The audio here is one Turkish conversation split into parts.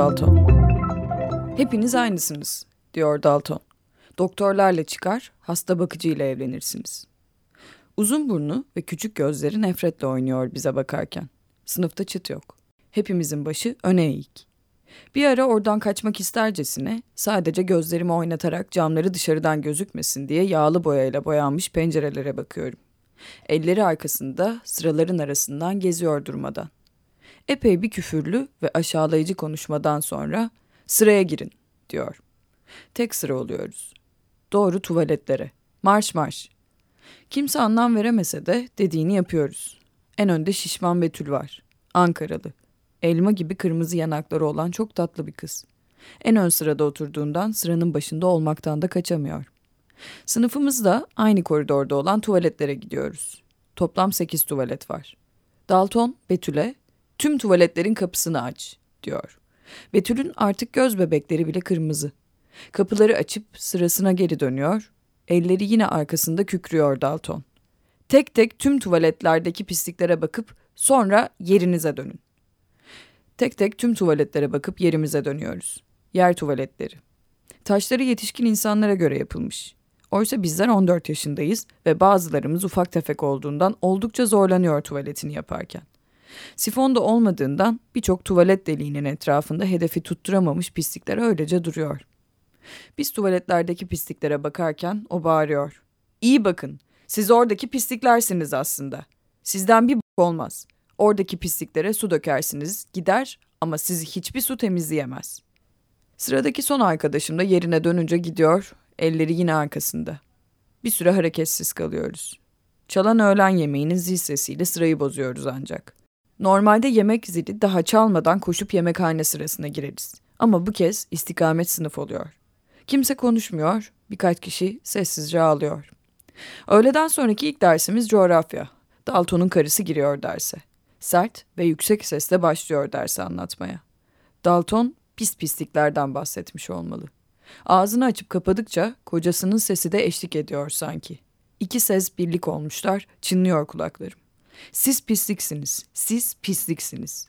Dalton. Hepiniz aynısınız, diyor Dalton. Doktorlarla çıkar, hasta bakıcıyla evlenirsiniz. Uzun burnu ve küçük gözleri nefretle oynuyor bize bakarken. Sınıfta çıt yok. Hepimizin başı öne eğik. Bir ara oradan kaçmak istercesine sadece gözlerimi oynatarak camları dışarıdan gözükmesin diye yağlı boyayla boyanmış pencerelere bakıyorum. Elleri arkasında sıraların arasından geziyor durmadan. Epey bir küfürlü ve aşağılayıcı konuşmadan sonra sıraya girin diyor. Tek sıra oluyoruz. Doğru tuvaletlere. Marş marş. Kimse anlam veremese de dediğini yapıyoruz. En önde şişman Betül var. Ankaralı. Elma gibi kırmızı yanakları olan çok tatlı bir kız. En ön sırada oturduğundan sıranın başında olmaktan da kaçamıyor. Sınıfımızda aynı koridorda olan tuvaletlere gidiyoruz. Toplam sekiz tuvalet var. Dalton, Betül'e tüm tuvaletlerin kapısını aç diyor. Betül'ün artık göz bebekleri bile kırmızı. Kapıları açıp sırasına geri dönüyor. Elleri yine arkasında kükrüyor Dalton. Tek tek tüm tuvaletlerdeki pisliklere bakıp sonra yerinize dönün. Tek tek tüm tuvaletlere bakıp yerimize dönüyoruz. Yer tuvaletleri. Taşları yetişkin insanlara göre yapılmış. Oysa bizler 14 yaşındayız ve bazılarımız ufak tefek olduğundan oldukça zorlanıyor tuvaletini yaparken. Sifon da olmadığından birçok tuvalet deliğinin etrafında hedefi tutturamamış pislikler öylece duruyor. Biz tuvaletlerdeki pisliklere bakarken o bağırıyor. İyi bakın, siz oradaki pisliklersiniz aslında. Sizden bir olmaz. Oradaki pisliklere su dökersiniz, gider ama sizi hiçbir su temizleyemez. Sıradaki son arkadaşım da yerine dönünce gidiyor, elleri yine arkasında. Bir süre hareketsiz kalıyoruz. Çalan öğlen yemeğinin zil sesiyle sırayı bozuyoruz ancak. Normalde yemek zili daha çalmadan koşup yemekhane sırasına gireriz. Ama bu kez istikamet sınıf oluyor. Kimse konuşmuyor, birkaç kişi sessizce ağlıyor. Öğleden sonraki ilk dersimiz coğrafya. Dalton'un karısı giriyor derse. Sert ve yüksek sesle başlıyor dersi anlatmaya. Dalton pis pisliklerden bahsetmiş olmalı. Ağzını açıp kapadıkça kocasının sesi de eşlik ediyor sanki. İki ses birlik olmuşlar, çınlıyor kulaklarım. Siz pisliksiniz, siz pisliksiniz.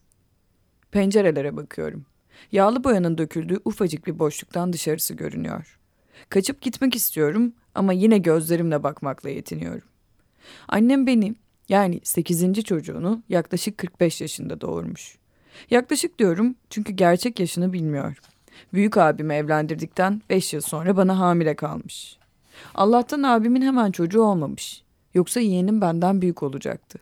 Pencerelere bakıyorum. Yağlı boyanın döküldüğü ufacık bir boşluktan dışarısı görünüyor. Kaçıp gitmek istiyorum ama yine gözlerimle bakmakla yetiniyorum. Annem beni, yani 8. çocuğunu yaklaşık 45 yaşında doğurmuş. Yaklaşık diyorum çünkü gerçek yaşını bilmiyor. Büyük abimi evlendirdikten 5 yıl sonra bana hamile kalmış. Allah'tan abimin hemen çocuğu olmamış. Yoksa yeğenim benden büyük olacaktı.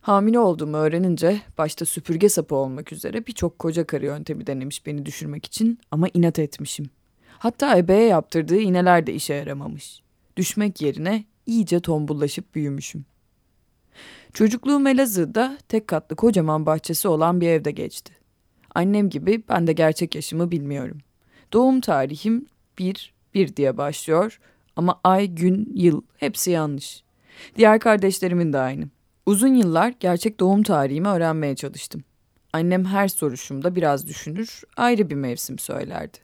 Hamile olduğumu öğrenince başta süpürge sapı olmak üzere birçok koca karı yöntemi denemiş beni düşürmek için ama inat etmişim. Hatta ebeye yaptırdığı iğneler de işe yaramamış. Düşmek yerine iyice tombullaşıp büyümüşüm. Çocukluğum Elazığ'da tek katlı kocaman bahçesi olan bir evde geçti. Annem gibi ben de gerçek yaşımı bilmiyorum. Doğum tarihim bir, bir diye başlıyor ama ay, gün, yıl hepsi yanlış. Diğer kardeşlerimin de aynı. Uzun yıllar gerçek doğum tarihimi öğrenmeye çalıştım. Annem her soruşumda biraz düşünür, ayrı bir mevsim söylerdi.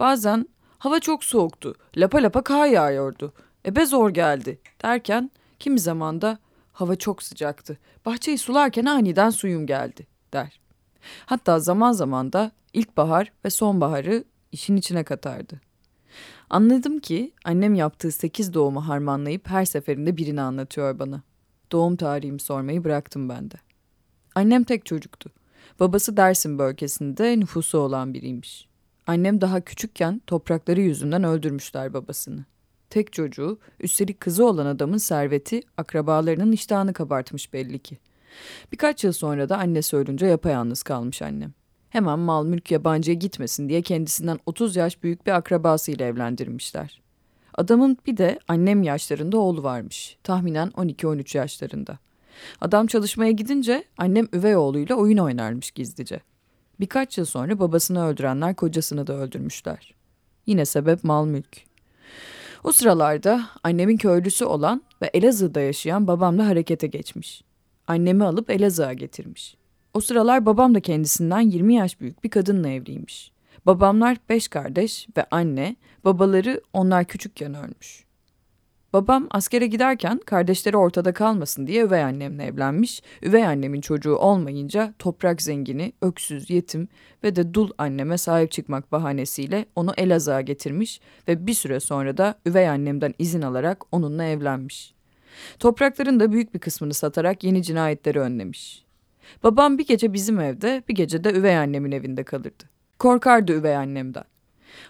Bazen hava çok soğuktu, lapa lapa kar yağıyordu, ebe zor geldi derken kimi zaman da hava çok sıcaktı, bahçeyi sularken aniden suyum geldi der. Hatta zaman zaman da ilkbahar ve sonbaharı işin içine katardı. Anladım ki annem yaptığı sekiz doğumu harmanlayıp her seferinde birini anlatıyor bana. Doğum tarihimi sormayı bıraktım ben de. Annem tek çocuktu. Babası Dersim bölgesinde nüfusu olan biriymiş. Annem daha küçükken toprakları yüzünden öldürmüşler babasını. Tek çocuğu, üstelik kızı olan adamın serveti akrabalarının iştahını kabartmış belli ki. Birkaç yıl sonra da annesi ölünce yapayalnız kalmış annem. Hemen mal mülk yabancıya gitmesin diye kendisinden 30 yaş büyük bir akrabasıyla evlendirmişler. Adamın bir de annem yaşlarında oğlu varmış. Tahminen 12-13 yaşlarında. Adam çalışmaya gidince annem üvey oğluyla oyun oynarmış gizlice. Birkaç yıl sonra babasını öldürenler kocasını da öldürmüşler. Yine sebep mal mülk. O sıralarda annemin köylüsü olan ve Elazığ'da yaşayan babamla harekete geçmiş. Annemi alıp Elazığ'a getirmiş. O sıralar babam da kendisinden 20 yaş büyük bir kadınla evliymiş. Babamlar beş kardeş ve anne, babaları onlar küçükken ölmüş. Babam askere giderken kardeşleri ortada kalmasın diye üvey annemle evlenmiş. Üvey annemin çocuğu olmayınca toprak zengini, öksüz, yetim ve de dul anneme sahip çıkmak bahanesiyle onu Elazığ'a getirmiş ve bir süre sonra da üvey annemden izin alarak onunla evlenmiş. Toprakların da büyük bir kısmını satarak yeni cinayetleri önlemiş. Babam bir gece bizim evde, bir gece de üvey annemin evinde kalırdı. Korkardı üvey annemden.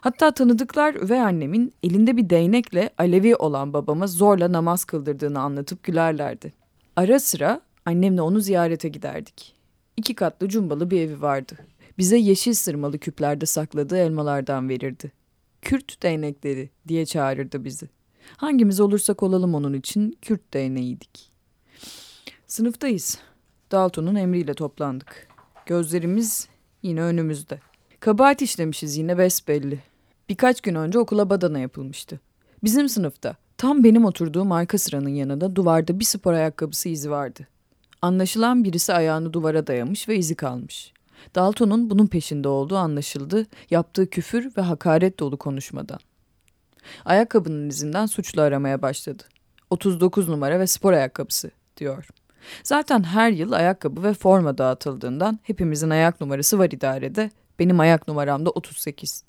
Hatta tanıdıklar üvey annemin elinde bir değnekle Alevi olan babama zorla namaz kıldırdığını anlatıp gülerlerdi. Ara sıra annemle onu ziyarete giderdik. İki katlı cumbalı bir evi vardı. Bize yeşil sırmalı küplerde sakladığı elmalardan verirdi. Kürt değnekleri diye çağırırdı bizi. Hangimiz olursak olalım onun için Kürt değneğiydik. Sınıftayız. Dalton'un emriyle toplandık. Gözlerimiz yine önümüzde. Kabahat işlemişiz yine besbelli. Birkaç gün önce okula badana yapılmıştı. Bizim sınıfta tam benim oturduğum arka sıranın yanında duvarda bir spor ayakkabısı izi vardı. Anlaşılan birisi ayağını duvara dayamış ve izi kalmış. Dalton'un bunun peşinde olduğu anlaşıldı, yaptığı küfür ve hakaret dolu konuşmadan. Ayakkabının izinden suçlu aramaya başladı. 39 numara ve spor ayakkabısı, diyor. Zaten her yıl ayakkabı ve forma dağıtıldığından hepimizin ayak numarası var idarede benim ayak numaram da 38.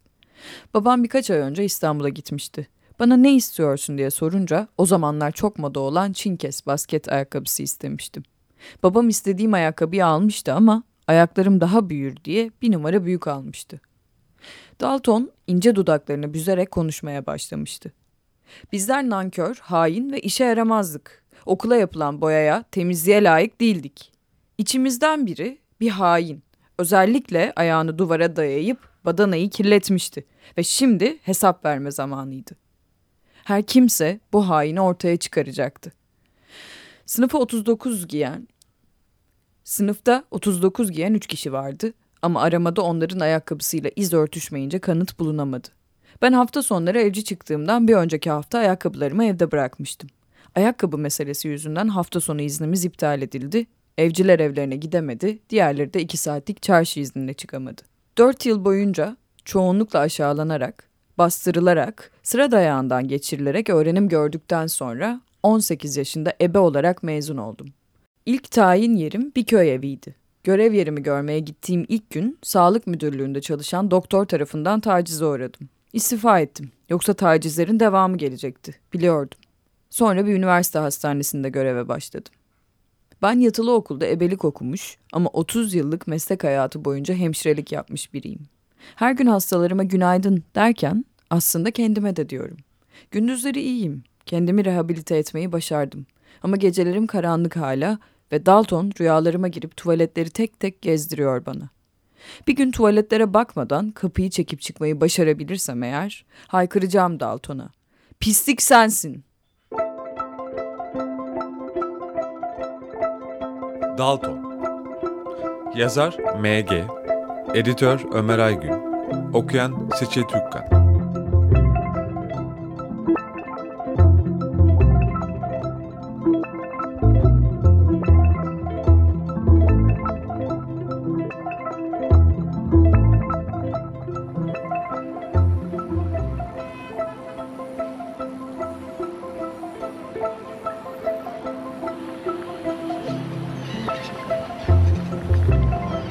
Babam birkaç ay önce İstanbul'a gitmişti. Bana ne istiyorsun diye sorunca o zamanlar çok moda olan Çinkes basket ayakkabısı istemiştim. Babam istediğim ayakkabıyı almıştı ama ayaklarım daha büyür diye bir numara büyük almıştı. Dalton ince dudaklarını büzerek konuşmaya başlamıştı. Bizler nankör, hain ve işe yaramazdık. Okula yapılan boyaya, temizliğe layık değildik. İçimizden biri bir hain, Özellikle ayağını duvara dayayıp badanayı kirletmişti ve şimdi hesap verme zamanıydı. Her kimse bu haini ortaya çıkaracaktı. Sınıfa 39 giyen, sınıfta 39 giyen 3 kişi vardı ama aramada onların ayakkabısıyla iz örtüşmeyince kanıt bulunamadı. Ben hafta sonları evci çıktığımdan bir önceki hafta ayakkabılarımı evde bırakmıştım. Ayakkabı meselesi yüzünden hafta sonu iznimiz iptal edildi Evciler evlerine gidemedi, diğerleri de iki saatlik çarşı iznine çıkamadı. Dört yıl boyunca çoğunlukla aşağılanarak, bastırılarak, sıra dayağından geçirilerek öğrenim gördükten sonra 18 yaşında ebe olarak mezun oldum. İlk tayin yerim bir köy eviydi. Görev yerimi görmeye gittiğim ilk gün sağlık müdürlüğünde çalışan doktor tarafından tacize uğradım. İstifa ettim. Yoksa tacizlerin devamı gelecekti. Biliyordum. Sonra bir üniversite hastanesinde göreve başladım. Ben yatılı okulda ebelik okumuş ama 30 yıllık meslek hayatı boyunca hemşirelik yapmış biriyim. Her gün hastalarıma günaydın derken aslında kendime de diyorum. Gündüzleri iyiyim. Kendimi rehabilite etmeyi başardım. Ama gecelerim karanlık hala ve Dalton rüyalarıma girip tuvaletleri tek tek gezdiriyor bana. Bir gün tuvaletlere bakmadan kapıyı çekip çıkmayı başarabilirsem eğer haykıracağım Dalton'a. Pislik sensin. Dalton Yazar M.G. Editör Ömer Aygün Okuyan Seçil Türkkan